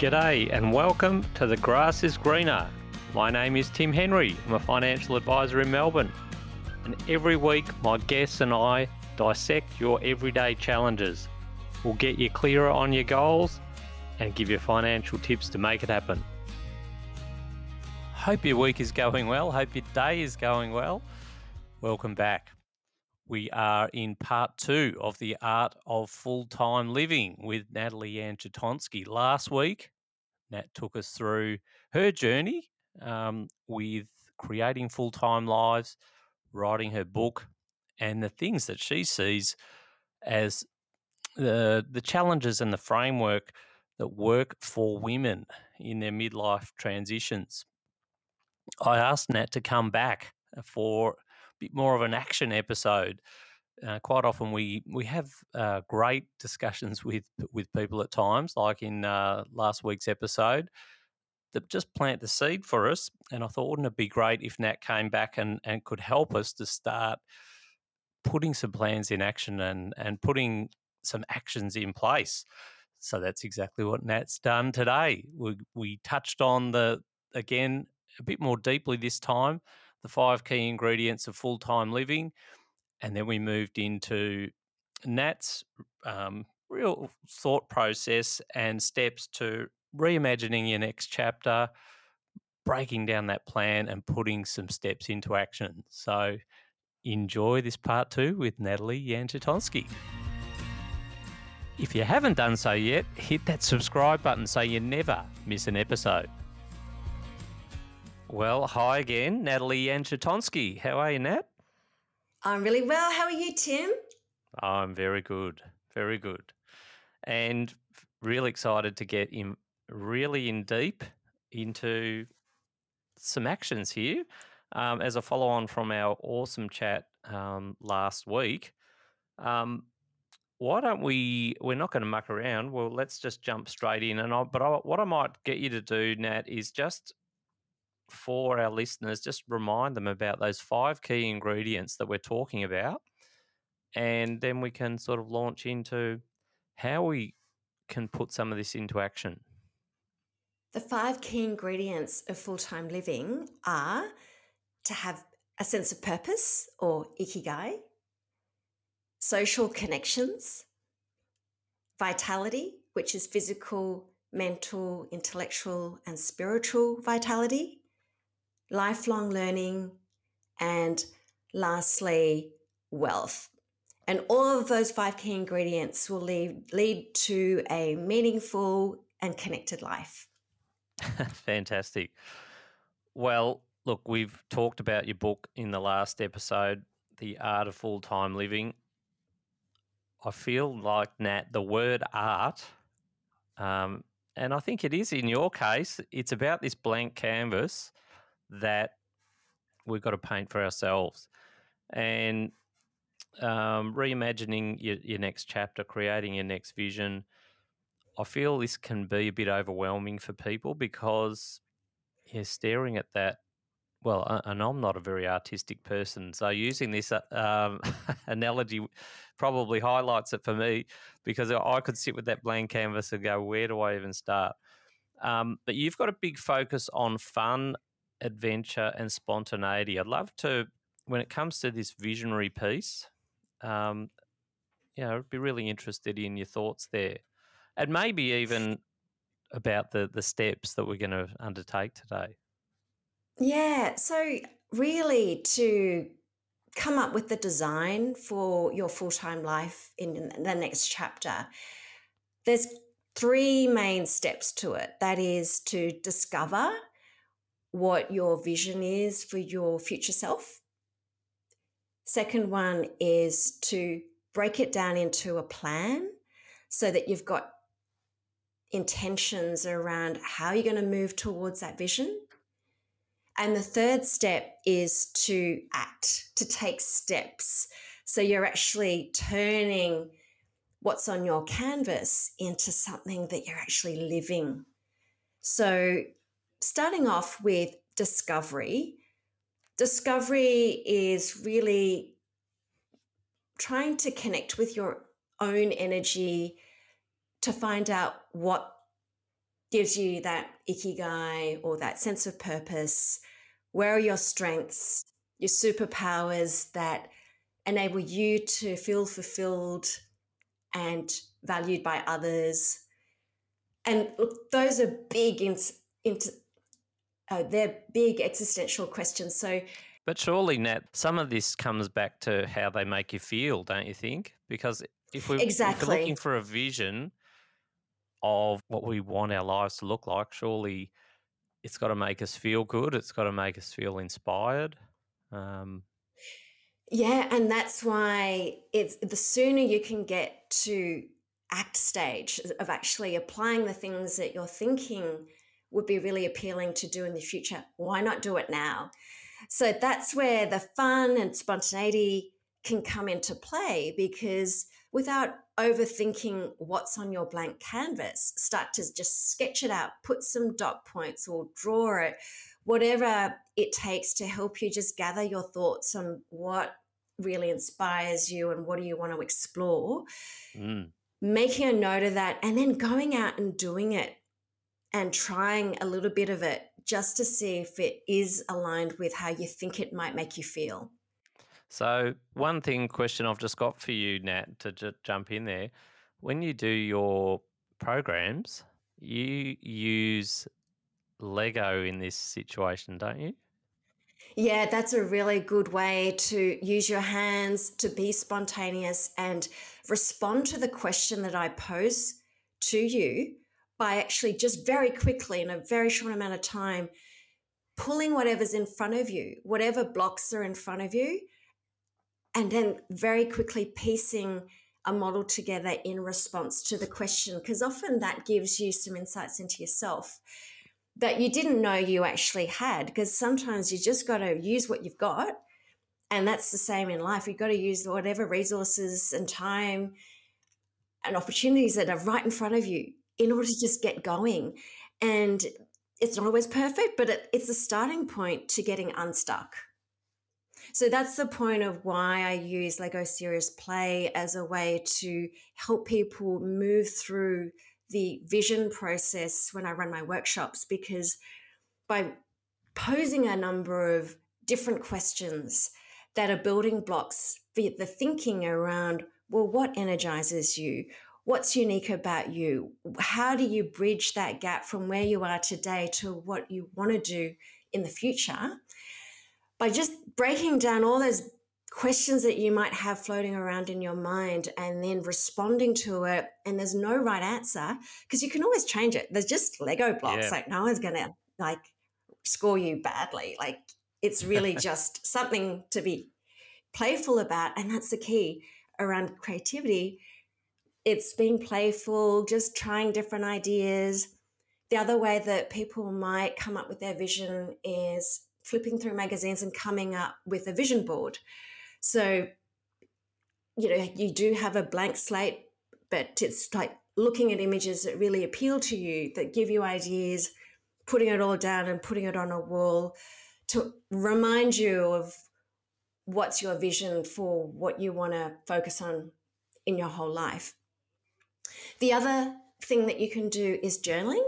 G'day and welcome to The Grass is Greener. My name is Tim Henry. I'm a financial advisor in Melbourne. And every week, my guests and I dissect your everyday challenges. We'll get you clearer on your goals and give you financial tips to make it happen. Hope your week is going well. Hope your day is going well. Welcome back. We are in part two of the art of full time living with Natalie Yan-Chatonsky. Last week, Nat took us through her journey um, with creating full time lives, writing her book, and the things that she sees as the the challenges and the framework that work for women in their midlife transitions. I asked Nat to come back for bit more of an action episode. Uh, quite often we we have uh, great discussions with with people at times, like in uh, last week's episode, that just plant the seed for us. And I thought, wouldn't it be great if Nat came back and, and could help us to start putting some plans in action and and putting some actions in place. So that's exactly what Nat's done today. We we touched on the again a bit more deeply this time the five key ingredients of full time living. And then we moved into Nat's um, real thought process and steps to reimagining your next chapter, breaking down that plan, and putting some steps into action. So enjoy this part two with Natalie Yan-Chatonsky. If you haven't done so yet, hit that subscribe button so you never miss an episode. Well, hi again, Natalie Yan-Chatonsky. How are you, Nat? I'm really well. How are you, Tim? I'm very good, very good, and really excited to get in really in deep into some actions here um, as a follow on from our awesome chat um, last week. Um, why don't we? We're not going to muck around. Well, let's just jump straight in. And I, but I, what I might get you to do, Nat, is just for our listeners, just remind them about those five key ingredients that we're talking about. And then we can sort of launch into how we can put some of this into action. The five key ingredients of full time living are to have a sense of purpose or ikigai, social connections, vitality, which is physical, mental, intellectual, and spiritual vitality, lifelong learning, and lastly, wealth. And all of those five key ingredients will lead, lead to a meaningful and connected life. Fantastic. Well, look, we've talked about your book in the last episode, The Art of Full Time Living. I feel like, Nat, the word art, um, and I think it is in your case, it's about this blank canvas that we've got to paint for ourselves. And um, reimagining your, your next chapter, creating your next vision, I feel this can be a bit overwhelming for people because you're staring at that. Well, and I'm not a very artistic person, so using this uh, um, analogy probably highlights it for me because I could sit with that blank canvas and go, "Where do I even start?" Um, but you've got a big focus on fun adventure and spontaneity. I'd love to, when it comes to this visionary piece, um, you know, I'd be really interested in your thoughts there, and maybe even about the the steps that we're going to undertake today. Yeah. So really, to come up with the design for your full time life in the next chapter, there's three main steps to it. That is to discover what your vision is for your future self. Second one is to break it down into a plan so that you've got intentions around how you're going to move towards that vision. And the third step is to act, to take steps. So you're actually turning what's on your canvas into something that you're actually living. So starting off with discovery, discovery is really trying to connect with your own energy to find out what gives you that ikigai or that sense of purpose. Where are your strengths, your superpowers that enable you to feel fulfilled and valued by others? And look, those are big, int- int- uh, they're big existential questions. So, but surely, Nat, some of this comes back to how they make you feel, don't you think? Because if, we, exactly. if we're looking for a vision of what we want our lives to look like, surely it's got to make us feel good. It's got to make us feel inspired. Um, yeah, and that's why it's the sooner you can get to act stage of actually applying the things that you're thinking would be really appealing to do in the future. Why not do it now? So that's where the fun and spontaneity can come into play because without overthinking what's on your blank canvas, start to just sketch it out, put some dot points or draw it, whatever it takes to help you just gather your thoughts on what really inspires you and what do you want to explore. Mm. Making a note of that and then going out and doing it and trying a little bit of it just to see if it is aligned with how you think it might make you feel. So, one thing question I've just got for you, Nat, to j- jump in there. When you do your programs, you use Lego in this situation, don't you? Yeah, that's a really good way to use your hands to be spontaneous and respond to the question that I pose to you by actually just very quickly in a very short amount of time pulling whatever's in front of you, whatever blocks are in front of you, and then very quickly piecing a model together in response to the question. Because often that gives you some insights into yourself that you didn't know you actually had because sometimes you just got to use what you've got and that's the same in life. You've got to use whatever resources and time and opportunities that are right in front of you in order to just get going and it's not always perfect but it, it's a starting point to getting unstuck so that's the point of why I use Lego Serious Play as a way to help people move through the vision process when I run my workshops, because by posing a number of different questions that are building blocks for the thinking around, well, what energizes you? What's unique about you? How do you bridge that gap from where you are today to what you want to do in the future? by just breaking down all those questions that you might have floating around in your mind and then responding to it and there's no right answer because you can always change it there's just lego blocks yeah. like no one's gonna like score you badly like it's really just something to be playful about and that's the key around creativity it's being playful just trying different ideas the other way that people might come up with their vision is flipping through magazines and coming up with a vision board. So, you know, you do have a blank slate, but it's like looking at images that really appeal to you, that give you ideas, putting it all down and putting it on a wall to remind you of what's your vision for what you want to focus on in your whole life. The other thing that you can do is journaling.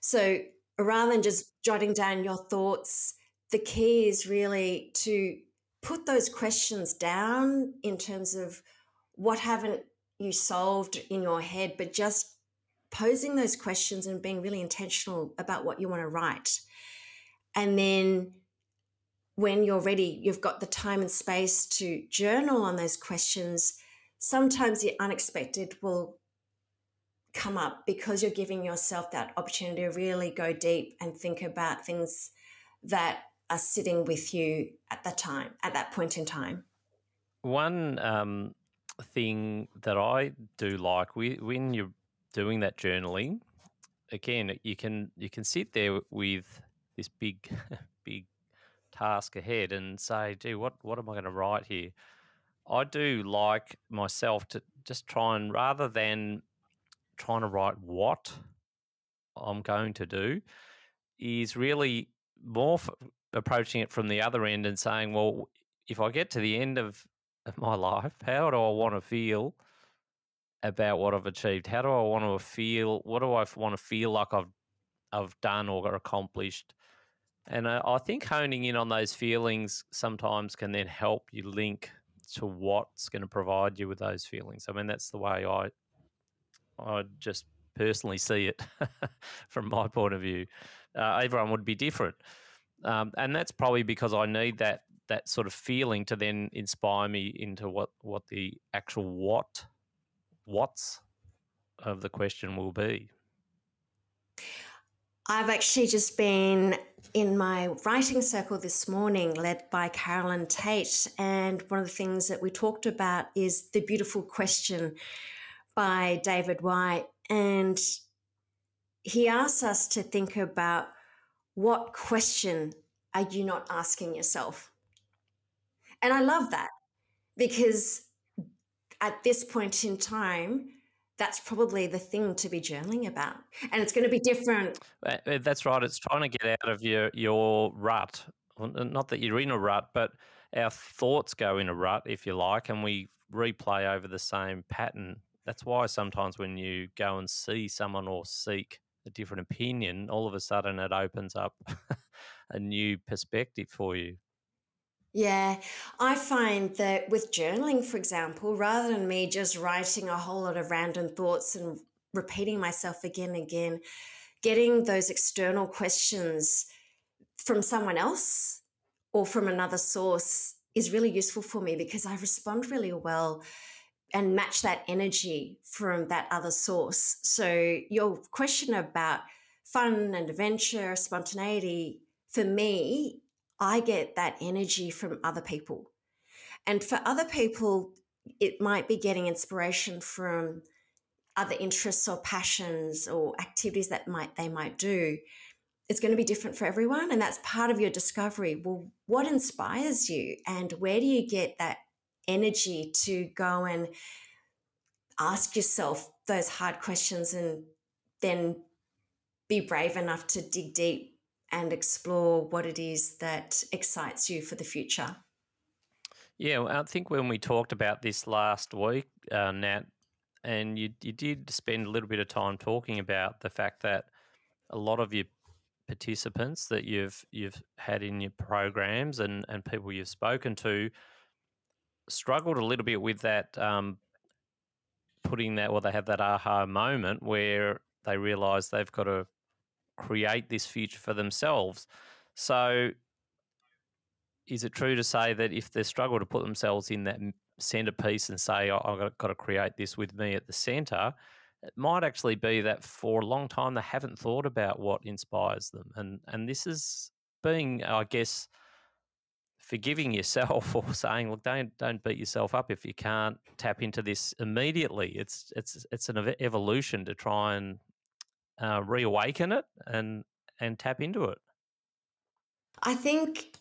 So rather than just jotting down your thoughts the key is really to put those questions down in terms of what haven't you solved in your head, but just posing those questions and being really intentional about what you want to write. And then when you're ready, you've got the time and space to journal on those questions. Sometimes the unexpected will come up because you're giving yourself that opportunity to really go deep and think about things that are sitting with you at that time, at that point in time. One um, thing that I do like we, when you're doing that journaling, again, you can you can sit there with this big big task ahead and say, "Gee, what what am I going to write here?" I do like myself to just try and rather than trying to write what I'm going to do, is really more approaching it from the other end and saying, well, if I get to the end of, of my life, how do I want to feel about what I've achieved? How do I want to feel? What do I want to feel like I've I've done or accomplished. And uh, I think honing in on those feelings sometimes can then help you link to what's going to provide you with those feelings. I mean, that's the way I I just personally see it from my point of view. Uh, everyone would be different, um, and that's probably because I need that that sort of feeling to then inspire me into what what the actual what what's of the question will be. I've actually just been in my writing circle this morning, led by Carolyn Tate. And one of the things that we talked about is the beautiful question by David Whyte. And he asks us to think about what question are you not asking yourself? And I love that because at this point in time, that's probably the thing to be journaling about. And it's going to be different. Uh, uh, that's right. It's trying to get out of your, your rut. Not that you're in a rut, but our thoughts go in a rut, if you like, and we replay over the same pattern. That's why sometimes when you go and see someone or seek a different opinion, all of a sudden it opens up a new perspective for you. Yeah, I find that with journaling, for example, rather than me just writing a whole lot of random thoughts and repeating myself again and again, getting those external questions from someone else or from another source is really useful for me because I respond really well and match that energy from that other source. So, your question about fun and adventure, spontaneity, for me, I get that energy from other people. And for other people, it might be getting inspiration from other interests or passions or activities that might they might do. It's going to be different for everyone. And that's part of your discovery. Well, what inspires you and where do you get that energy to go and ask yourself those hard questions and then be brave enough to dig deep and explore what it is that excites you for the future. Yeah, well, I think when we talked about this last week, uh, Nat, and you you did spend a little bit of time talking about the fact that a lot of your participants that you've you've had in your programs and and people you've spoken to struggled a little bit with that um, putting that well they have that aha moment where they realize they've got to create this future for themselves. So, is it true to say that if they struggle to put themselves in that centerpiece and say, oh, I've got to create this with me at the center, it might actually be that for a long time they haven't thought about what inspires them. And, and this is being, I guess, forgiving yourself or saying, look, don't don't beat yourself up if you can't tap into this immediately. It's it's it's an evolution to try and uh, reawaken it and and tap into it? I think,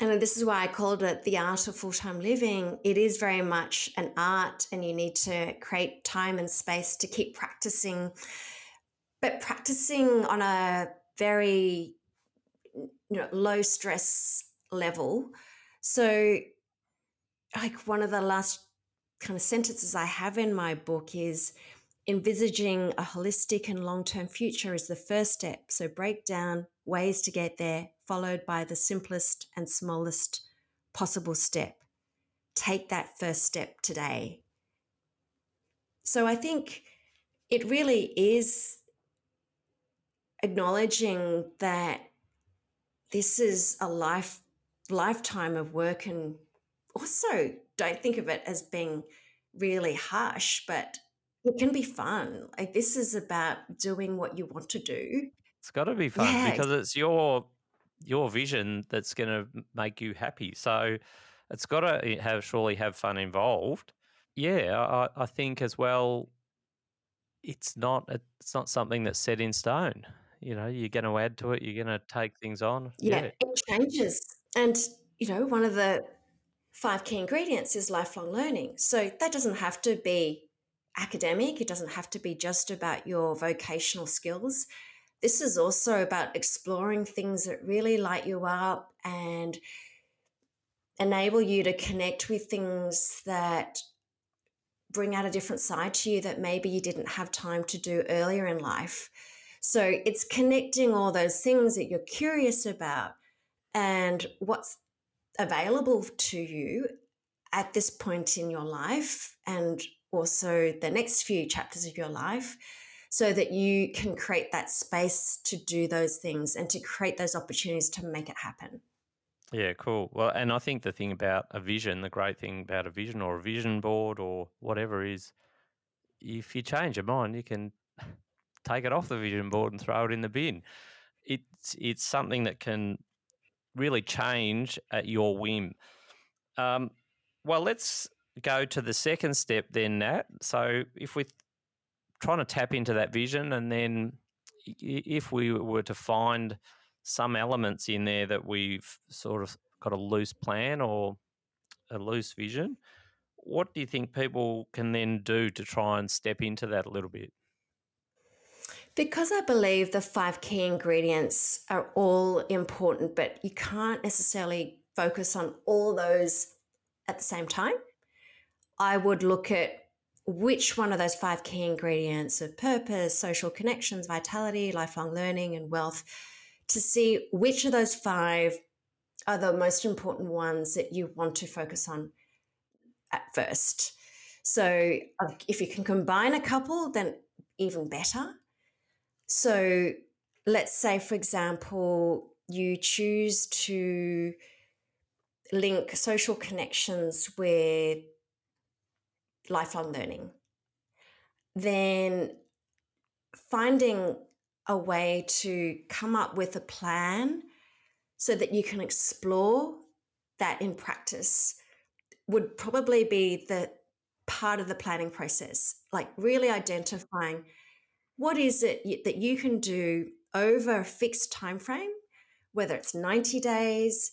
and this is why I called it the art of full time living. It is very much an art, and you need to create time and space to keep practicing, but practicing on a very you know low stress level. So, like one of the last kind of sentences I have in my book is envisaging a holistic and long term future is the first step. So break down ways to get there, followed by the simplest and smallest possible step. Take that first step today. So I think it really is acknowledging that this is a life lifetime of work and also don't think of it as being really harsh but it can be fun. Like this is about doing what you want to do. It's got to be fun yeah. because it's your your vision that's going to make you happy. So it's got to eh, have surely have fun involved. Yeah, I, I think as well. It's not it's not something that's set in stone. You know, you're going to add to it. You're going to take things on. Yeah, yeah, it changes. And you know, one of the five key ingredients is lifelong learning. So that doesn't have to be academic. It doesn't have to be just about your vocational skills. This is also about exploring things that really light you up and enable you to connect with things that bring out a different side to you that maybe you didn't have time to do earlier in life. So it's connecting all those things that you're curious about and what's available to you at this point in your life and also the next few chapters of your life so that you can create that space to do those things and to create those opportunities to make it happen. Yeah, cool. Well, and I think the thing about a vision, the great thing about a vision or a vision board or whatever is if you change your mind, you can take it off the vision board and throw it in the bin. It's it's something that can really change at your whim. Um, well, let's go to the second step then, Nat. So if we're trying to tap into that vision, and then if we were to find some elements in there that we've sort of got a loose plan or a loose vision, what do you think people can then do to try and step into that a little bit? Because I believe the five key ingredients are all important, but you can't necessarily focus on all those at the same time. I would look at which one of those five key ingredients of purpose, social connections, vitality, lifelong learning, and wealth to see which of those five are the most important ones that you want to focus on at first. So if you can combine a couple, then even better. So let's say, for example, you choose to link social connections with lifelong learning, then finding a way to come up with a plan so that you can explore that in practice would probably be the part of the planning process like really identifying what is it that you can do over a fixed time frame whether it's 90 days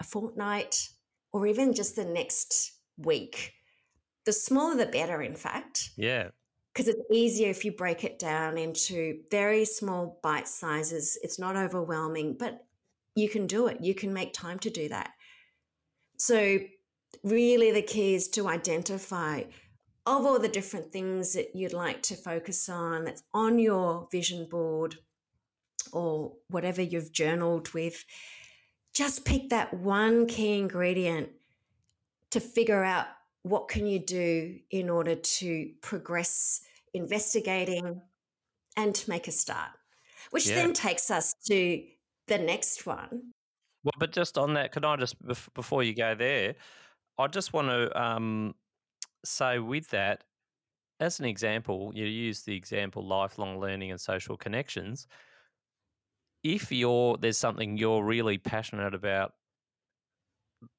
a fortnight or even just the next week the smaller the better in fact yeah because it's easier if you break it down into very small bite sizes. It's not overwhelming, but you can do it. You can make time to do that. So, really, the key is to identify of all the different things that you'd like to focus on that's on your vision board or whatever you've journaled with. Just pick that one key ingredient to figure out what can you do in order to progress investigating, and to make a start, which yeah. then takes us to the next one. Well, but just on that, can I just, before you go there, I just want to um, say with that, as an example, you use the example lifelong learning and social connections. If you're there's something you're really passionate about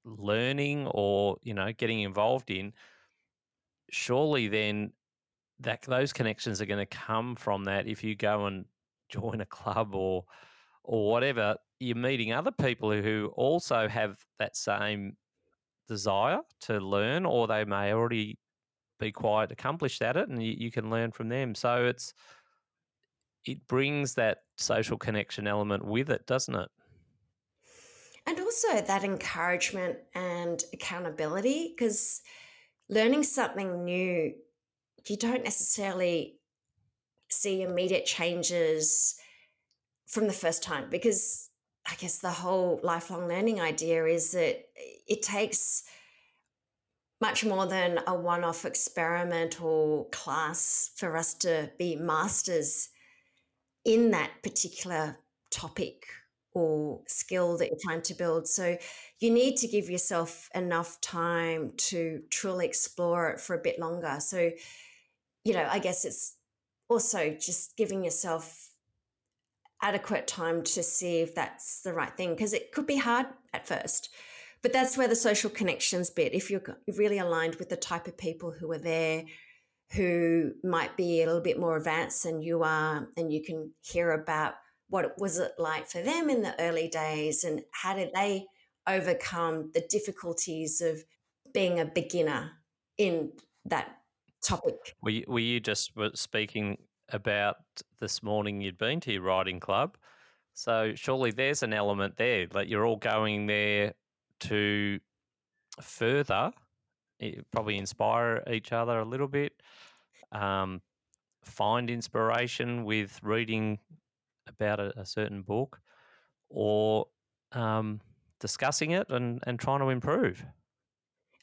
learning or you know getting involved in, surely then that those connections are going to come from that if you go and join a club or or whatever you're meeting other people who also have that same desire to learn or they may already be quite accomplished at it and you, you can learn from them. So it's it brings that social connection element with it doesn't it? And also that encouragement and accountability because learning something new you don't necessarily see immediate changes from the first time because I guess the whole lifelong learning idea is that it takes much more than a one off experimental class for us to be masters in that particular topic or skill that you're trying to build. So you need to give yourself enough time to truly explore it for a bit longer. So you know, I guess it's also just giving yourself adequate time to see if that's the right thing because it could be hard at first. But that's where the social connections bit, if you're really aligned with the type of people who are there, who might be a little bit more advanced than you are, and you can hear about what was it like for them in the early days and how did they overcome the difficulties of being a beginner in that topic. Were you, were you just speaking about this morning you'd been to your riding club? So surely there's an element there that you're all going there to further, eh, probably inspire each other a little bit, um, find inspiration with reading about a, a certain book or um, discussing it and, and trying to improve.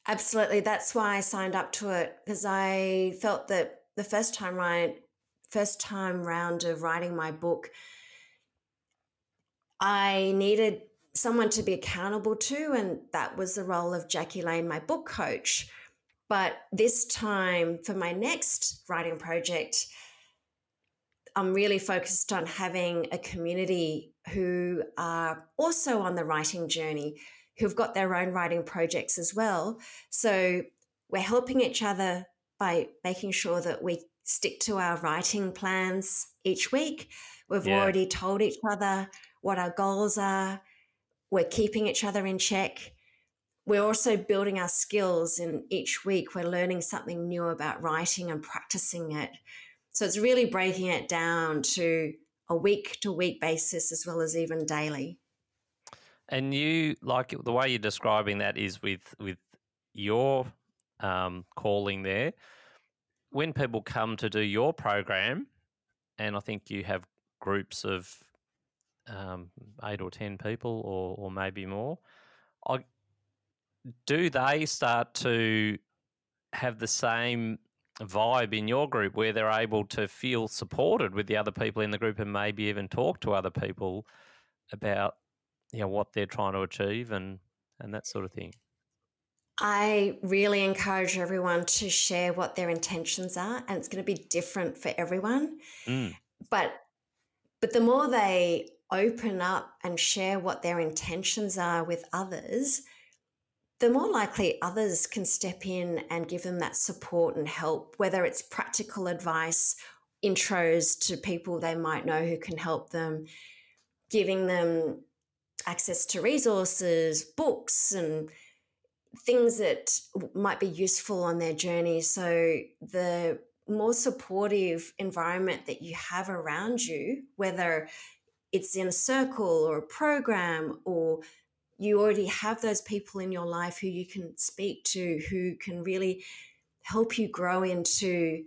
Absolutely. That's why I signed up to it because I felt that the first time right first time round of writing my book, I needed someone to be accountable to, and that was the role of Jackie Lane, my book coach. But this time for my next writing project, I'm really focused on having a community who are also on the writing journey, who've got their own writing projects as well. So we're helping each other by making sure that we stick to our writing plans each week. We've yeah. already told each other what our goals are. We're keeping each other in check. We're also building our skills, and each week we're learning something new about writing and practicing it. So it's really breaking it down to a week to week basis as well as even daily. And you like the way you're describing that is with with your um, calling there. When people come to do your program, and I think you have groups of um, eight or ten people, or or maybe more. I, do they start to have the same vibe in your group where they're able to feel supported with the other people in the group and maybe even talk to other people about you know what they're trying to achieve and and that sort of thing I really encourage everyone to share what their intentions are and it's going to be different for everyone mm. but but the more they open up and share what their intentions are with others the more likely others can step in and give them that support and help, whether it's practical advice, intros to people they might know who can help them, giving them access to resources, books, and things that might be useful on their journey. So, the more supportive environment that you have around you, whether it's in a circle or a program or you already have those people in your life who you can speak to, who can really help you grow into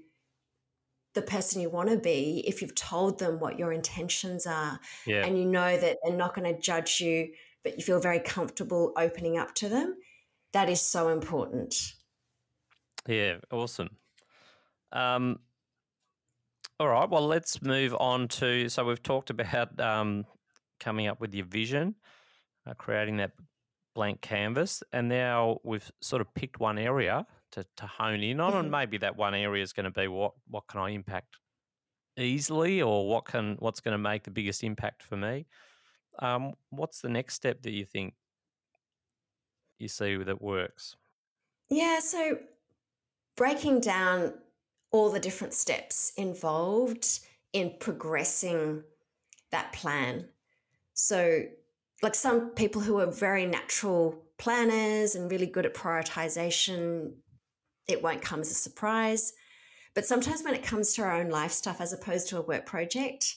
the person you want to be if you've told them what your intentions are yeah. and you know that they're not going to judge you but you feel very comfortable opening up to them that is so important yeah awesome um, all right well let's move on to so we've talked about um, coming up with your vision uh, creating that blank canvas. And now we've sort of picked one area to, to hone in on, mm-hmm. and maybe that one area is going to be what what can I impact easily, or what can what's going to make the biggest impact for me. Um, what's the next step that you think you see that works? Yeah, so breaking down all the different steps involved in progressing that plan. So like some people who are very natural planners and really good at prioritization, it won't come as a surprise. But sometimes when it comes to our own life stuff as opposed to a work project,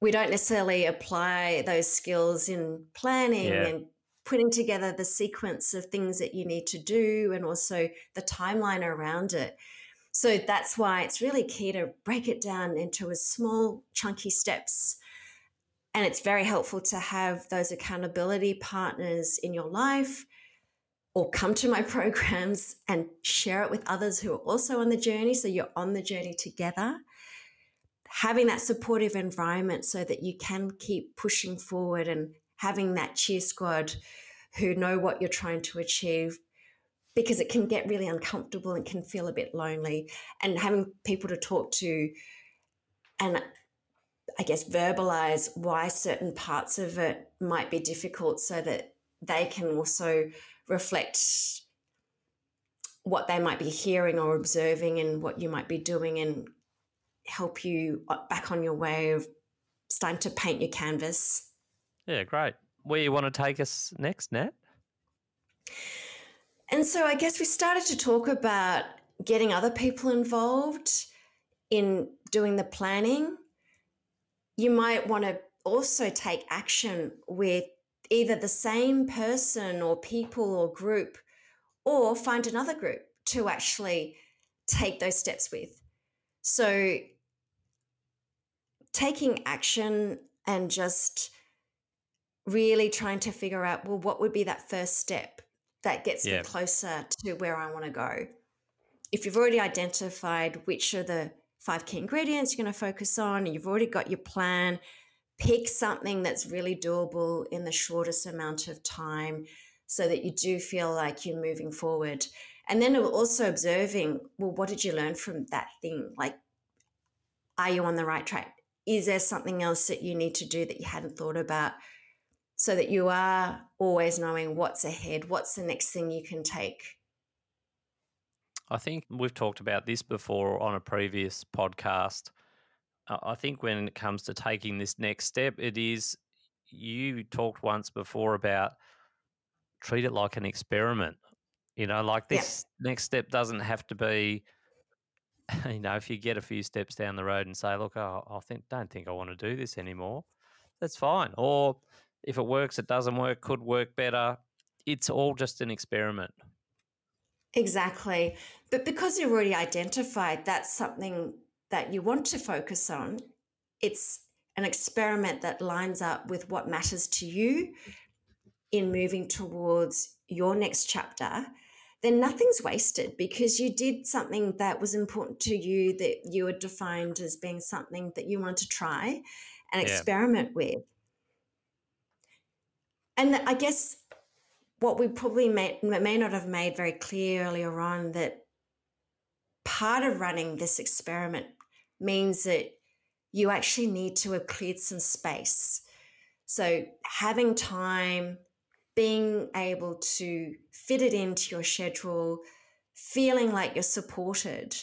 we don't necessarily apply those skills in planning yeah. and putting together the sequence of things that you need to do and also the timeline around it. So that's why it's really key to break it down into small, chunky steps and it's very helpful to have those accountability partners in your life or come to my programs and share it with others who are also on the journey. So you're on the journey together. Having that supportive environment so that you can keep pushing forward and having that cheer squad who know what you're trying to achieve because it can get really uncomfortable and can feel a bit lonely and having people to talk to and I guess, verbalize why certain parts of it might be difficult so that they can also reflect what they might be hearing or observing and what you might be doing and help you back on your way of starting to paint your canvas. Yeah, great. Where you want to take us next, Nat? And so I guess we started to talk about getting other people involved in doing the planning you might want to also take action with either the same person or people or group, or find another group to actually take those steps with. So taking action and just really trying to figure out well what would be that first step that gets yeah. me closer to where I want to go. If you've already identified which are the five key ingredients you're going to focus on, and you've already got your plan, pick something that's really doable in the shortest amount of time so that you do feel like you're moving forward. And then also observing, well, what did you learn from that thing? Like, are you on the right track? Is there something else that you need to do that you hadn't thought about? So that you are always knowing what's ahead, what's the next thing you can take. I think we've talked about this before on a previous podcast. Uh, I think when it comes to taking this next step, it is you talked once before about treat it like an experiment. You know, like this yeah. next step doesn't have to be, you know, if you get a few steps down the road and say, look, oh, I think, don't think I want to do this anymore, that's fine. Or if it works, it doesn't work, could work better. It's all just an experiment. Exactly. But because you've already identified that's something that you want to focus on, it's an experiment that lines up with what matters to you in moving towards your next chapter, then nothing's wasted because you did something that was important to you that you had defined as being something that you want to try and yeah. experiment with. And I guess what we probably may, may not have made very clear earlier on that part of running this experiment means that you actually need to have cleared some space. So having time being able to fit it into your schedule, feeling like you're supported,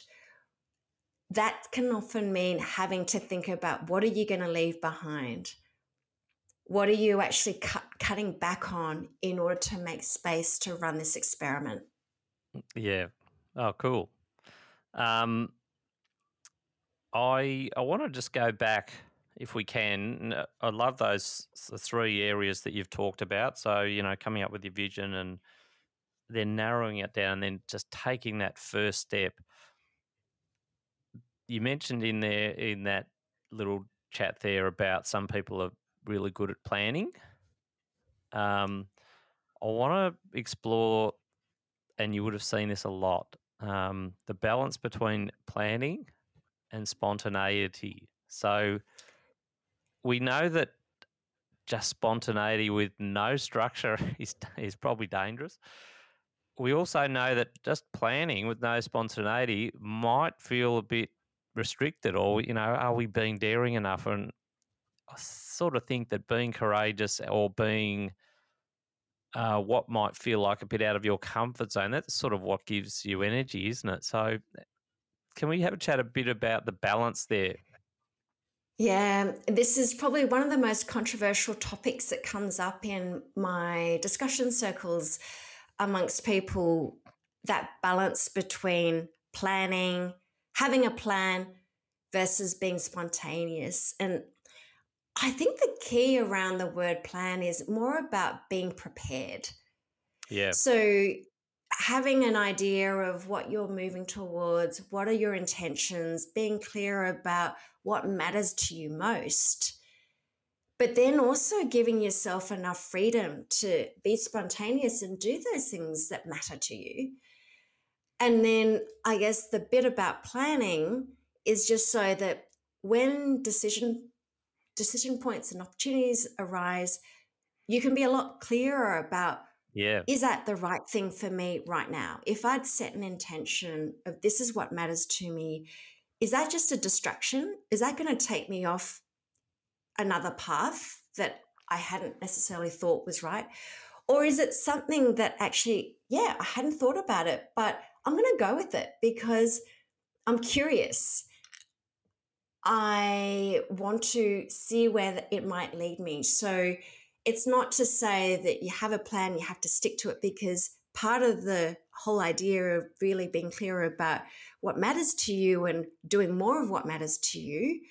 that can often mean having to think about what are you going to leave behind? What are you actually cutting back on in order to make space to run this experiment? Yeah. Oh, cool. Um, I I want to just go back if we can. I love those three areas that you've talked about. So, you know, coming up with your vision and then narrowing it down, and then just taking that first step. You mentioned in there in that little chat there about some people are really good at planning. Um, I want to explore, and you would have seen this a lot, um, the balance between planning and spontaneity. So, we know that just spontaneity with no structure is is probably dangerous. We also know that just planning with no spontaneity might feel a bit restricted, or you know, are we being daring enough? And I sort of think that being courageous or being uh, what might feel like a bit out of your comfort zone, that's sort of what gives you energy, isn't it? So, can we have a chat a bit about the balance there? Yeah, this is probably one of the most controversial topics that comes up in my discussion circles amongst people that balance between planning, having a plan versus being spontaneous. And I think the key around the word plan is more about being prepared. Yeah. So having an idea of what you're moving towards, what are your intentions, being clear about what matters to you most. But then also giving yourself enough freedom to be spontaneous and do those things that matter to you. And then I guess the bit about planning is just so that when decision decision points and opportunities arise, you can be a lot clearer about yeah. Is that the right thing for me right now? If I'd set an intention of this is what matters to me, is that just a distraction? Is that going to take me off another path that I hadn't necessarily thought was right? Or is it something that actually, yeah, I hadn't thought about it, but I'm going to go with it because I'm curious. I want to see where it might lead me. So, it's not to say that you have a plan, you have to stick to it, because part of the whole idea of really being clear about what matters to you and doing more of what matters to you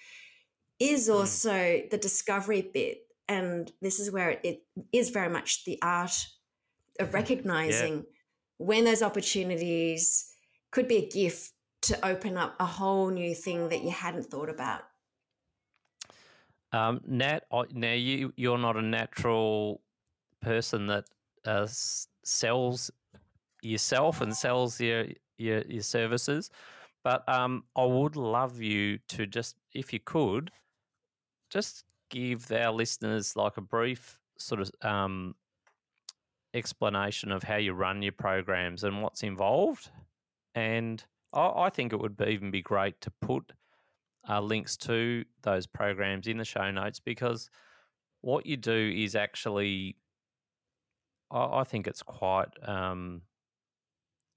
is mm. also the discovery bit. And this is where it is very much the art of recognizing yeah. when those opportunities could be a gift to open up a whole new thing that you hadn't thought about. Um, Nat, now you you're not a natural person that uh, sells yourself and sells your your, your services, but um, I would love you to just, if you could, just give our listeners like a brief sort of um, explanation of how you run your programs and what's involved. And I, I think it would be, even be great to put uh, links to those programs in the show notes because what you do is actually, I, I think it's quite um,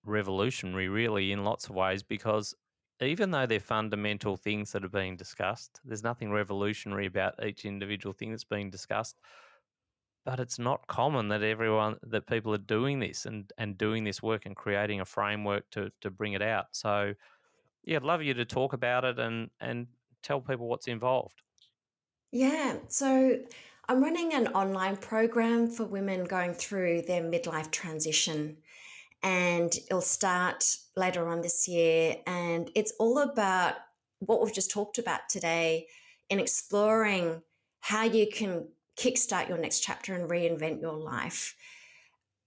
revolutionary, really, in lots of ways because even though they're fundamental things that are being discussed, there's nothing revolutionary about each individual thing that's being discussed. But it's not common that everyone that people are doing this and, and doing this work and creating a framework to to bring it out. So yeah, I'd love you to talk about it and and tell people what's involved. Yeah, so I'm running an online program for women going through their midlife transition and it'll start later on this year. And it's all about what we've just talked about today in exploring how you can kickstart your next chapter and reinvent your life.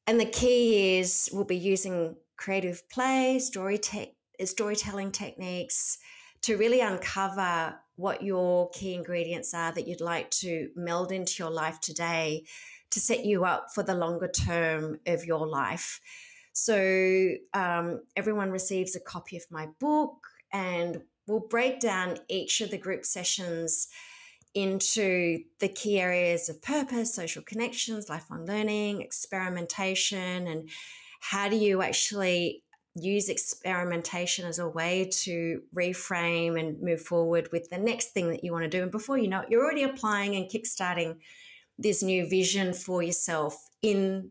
And the key is we'll be using creative play, story te- storytelling techniques to really uncover what your key ingredients are that you'd like to meld into your life today to set you up for the longer term of your life. So um, everyone receives a copy of my book, and we'll break down each of the group sessions into the key areas of purpose, social connections, lifelong learning, experimentation, and how do you actually use experimentation as a way to reframe and move forward with the next thing that you want to do. And before you know it, you're already applying and kickstarting this new vision for yourself in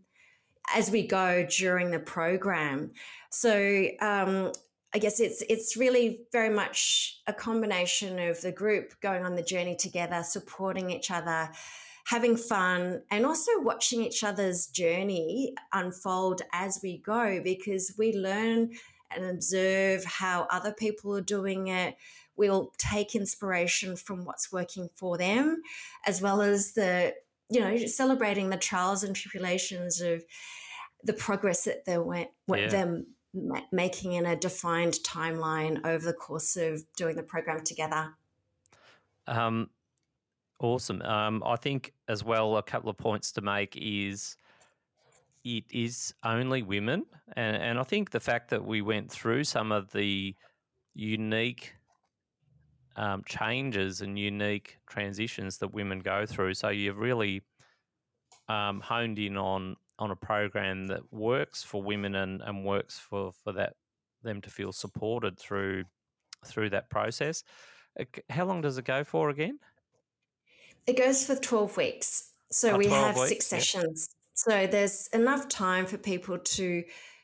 as we go during the program. So um, I guess it's it's really very much a combination of the group going on the journey together, supporting each other, having fun, and also watching each other's journey unfold as we go because we learn and observe how other people are doing it. We'll take inspiration from what's working for them, as well as the you know celebrating the trials and tribulations of the progress that they went yeah. them making in a defined timeline over the course of doing the program together. Um, awesome. Um, I think as well a couple of points to make is it is only women, and, and I think the fact that we went through some of the unique um, changes and unique transitions that women go through. So you've really um, honed in on on a program that works for women and, and works for, for that them to feel supported through through that process. Uh, how long does it go for again? It goes for 12 weeks. So oh, we have weeks, six sessions. So there's enough time for people to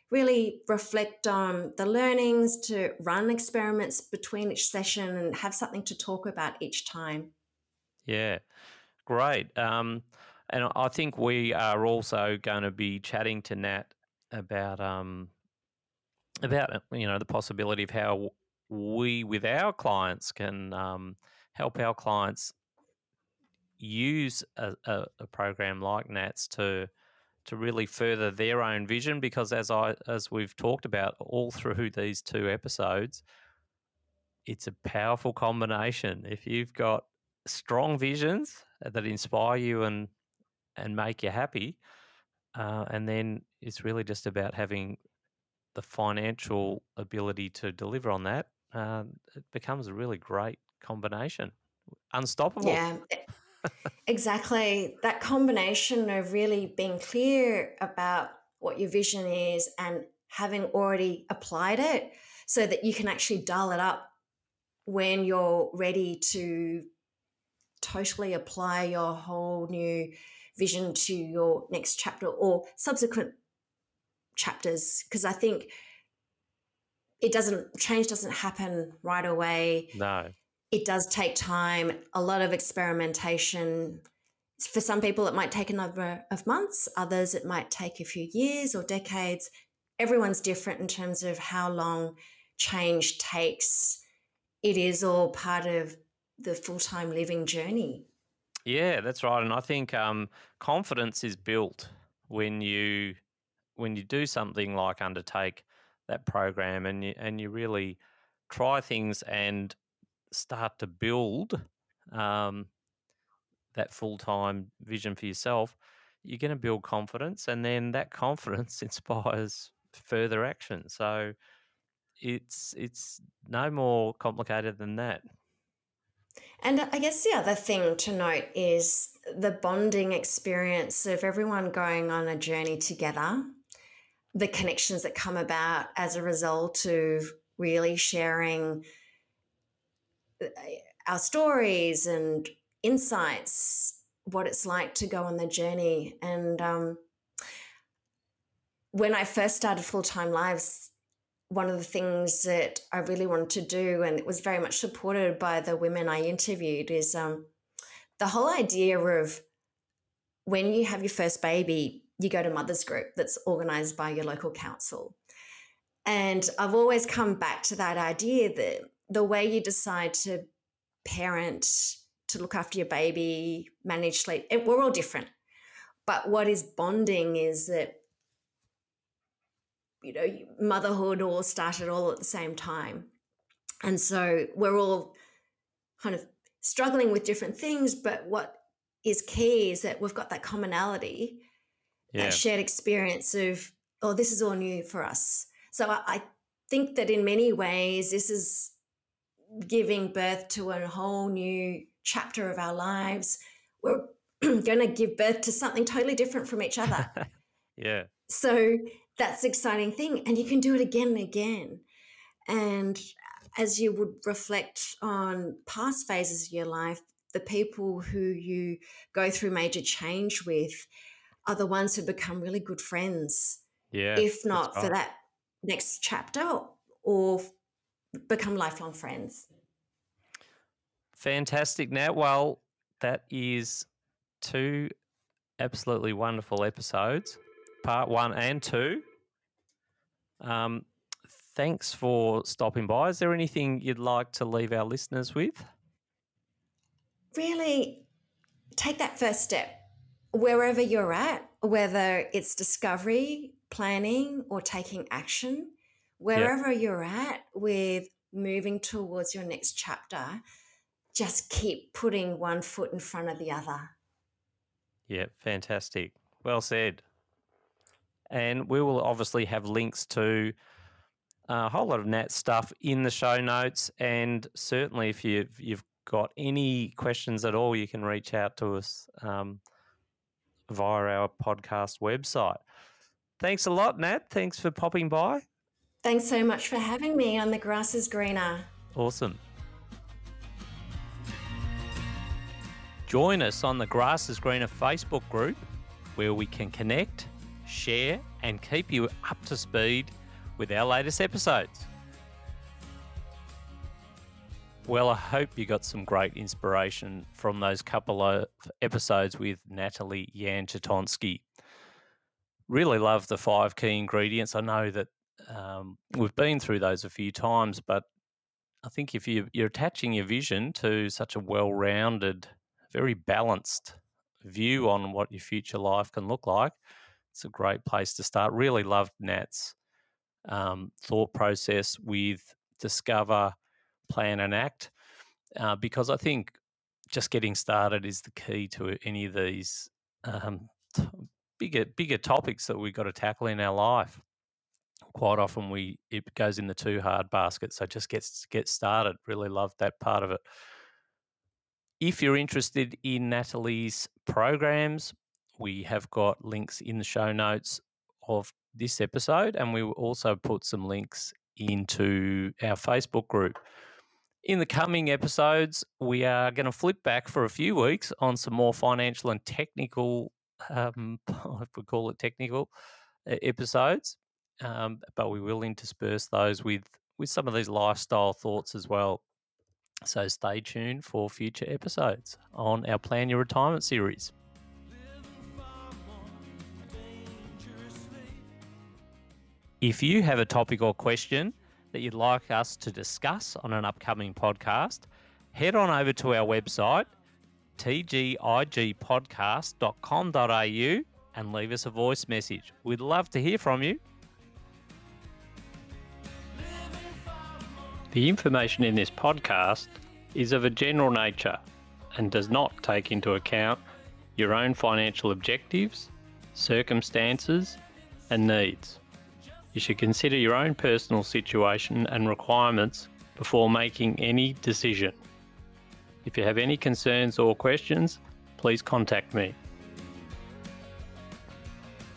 really reflect on the learnings, to run experiments between each session and have something to talk about each time. Yeah, great. Um, and I think we are also going to be chatting to Nat about um, about uh, you know the possibility of how we with our clients can um, help our clients use a, a, a, program like Nats to to really further their own vision because as I as we've talked about all through these two episodes it's a powerful combination. If you've got strong visions that inspire you and and make you happy. Uh, and then it's really just about having the financial ability to deliver on that. Uh, it becomes a really great combination. Unstoppable. Yeah, exactly. That combination of really being clear about what your vision is and having already applied it so that you can actually dial it up when you're ready to totally apply your whole new vision to your next chapter or subsequent chapters because i think it doesn't change doesn't happen right away. No. It does take time a lot of experimentation. For some people it might take a number of months others it might take a few years or decades. Everyone's different in terms of how long change takes. It is all part of the full-time living journey Yeah, that's right. And I think um, confidence is built when you when you do something like undertake that program and you and you really try things and start to build um, that full time vision for yourself, you're going to build confidence, and then that confidence inspires further action. So it's it's no more complicated than that. And I guess the other thing to note is the bonding experience of everyone going on a journey together, the connections that come about as a result of really sharing uh, our stories and insights, what it's like to go on the journey. And um, when I first started Full Time Lives, one of the things that I really wanted to do, and it was very much supported by the women I interviewed, is um, the whole idea of when you have your first baby, you go to mother's group that's organized by your local council. And I've always come back to that idea that the way you decide to parent, to look after your baby, manage sleep, it, we're all different. But what is bonding is that you know motherhood all started all at the same time. And so we're all kind of struggling with different things but what is key is that we've got that commonality yeah. that shared experience of oh this is all new for us. So I, I think that in many ways this is giving birth to a whole new chapter of our lives. We're going to give birth to something totally different from each other. Yeah. So that's the exciting thing. And you can do it again and again. And as you would reflect on past phases of your life, the people who you go through major change with are the ones who become really good friends. Yeah. If not for that next chapter or become lifelong friends. Fantastic, Nat. Well, that is two absolutely wonderful episodes part one and two. Um, thanks for stopping by. Is there anything you'd like to leave our listeners with? Really take that first step wherever you're at, whether it's discovery, planning, or taking action, wherever yep. you're at with moving towards your next chapter, just keep putting one foot in front of the other. Yeah, fantastic. Well said. And we will obviously have links to a whole lot of Nat stuff in the show notes. And certainly, if you've, you've got any questions at all, you can reach out to us um, via our podcast website. Thanks a lot, Nat. Thanks for popping by. Thanks so much for having me on The Grass is Greener. Awesome. Join us on the Grass is Greener Facebook group where we can connect share, and keep you up to speed with our latest episodes. Well, I hope you got some great inspiration from those couple of episodes with Natalie Yan Really love the five key ingredients. I know that um, we've been through those a few times, but I think if you, you're attaching your vision to such a well rounded, very balanced view on what your future life can look like, it's a great place to start. Really loved Nat's um, thought process with discover, plan, and act, uh, because I think just getting started is the key to any of these um, t- bigger bigger topics that we've got to tackle in our life. Quite often, we it goes in the too hard basket. So just get get started. Really love that part of it. If you're interested in Natalie's programs, we have got links in the show notes of this episode, and we will also put some links into our Facebook group. In the coming episodes, we are going to flip back for a few weeks on some more financial and technical, um, if we call it technical, episodes, um, but we will intersperse those with with some of these lifestyle thoughts as well. So stay tuned for future episodes on our Plan Your Retirement series. If you have a topic or question that you'd like us to discuss on an upcoming podcast, head on over to our website, tgigpodcast.com.au and leave us a voice message. We'd love to hear from you. The information in this podcast is of a general nature and does not take into account your own financial objectives, circumstances, and needs. You should consider your own personal situation and requirements before making any decision. If you have any concerns or questions, please contact me.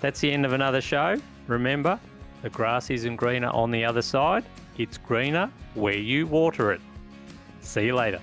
That's the end of another show. Remember, the grass isn't greener on the other side, it's greener where you water it. See you later.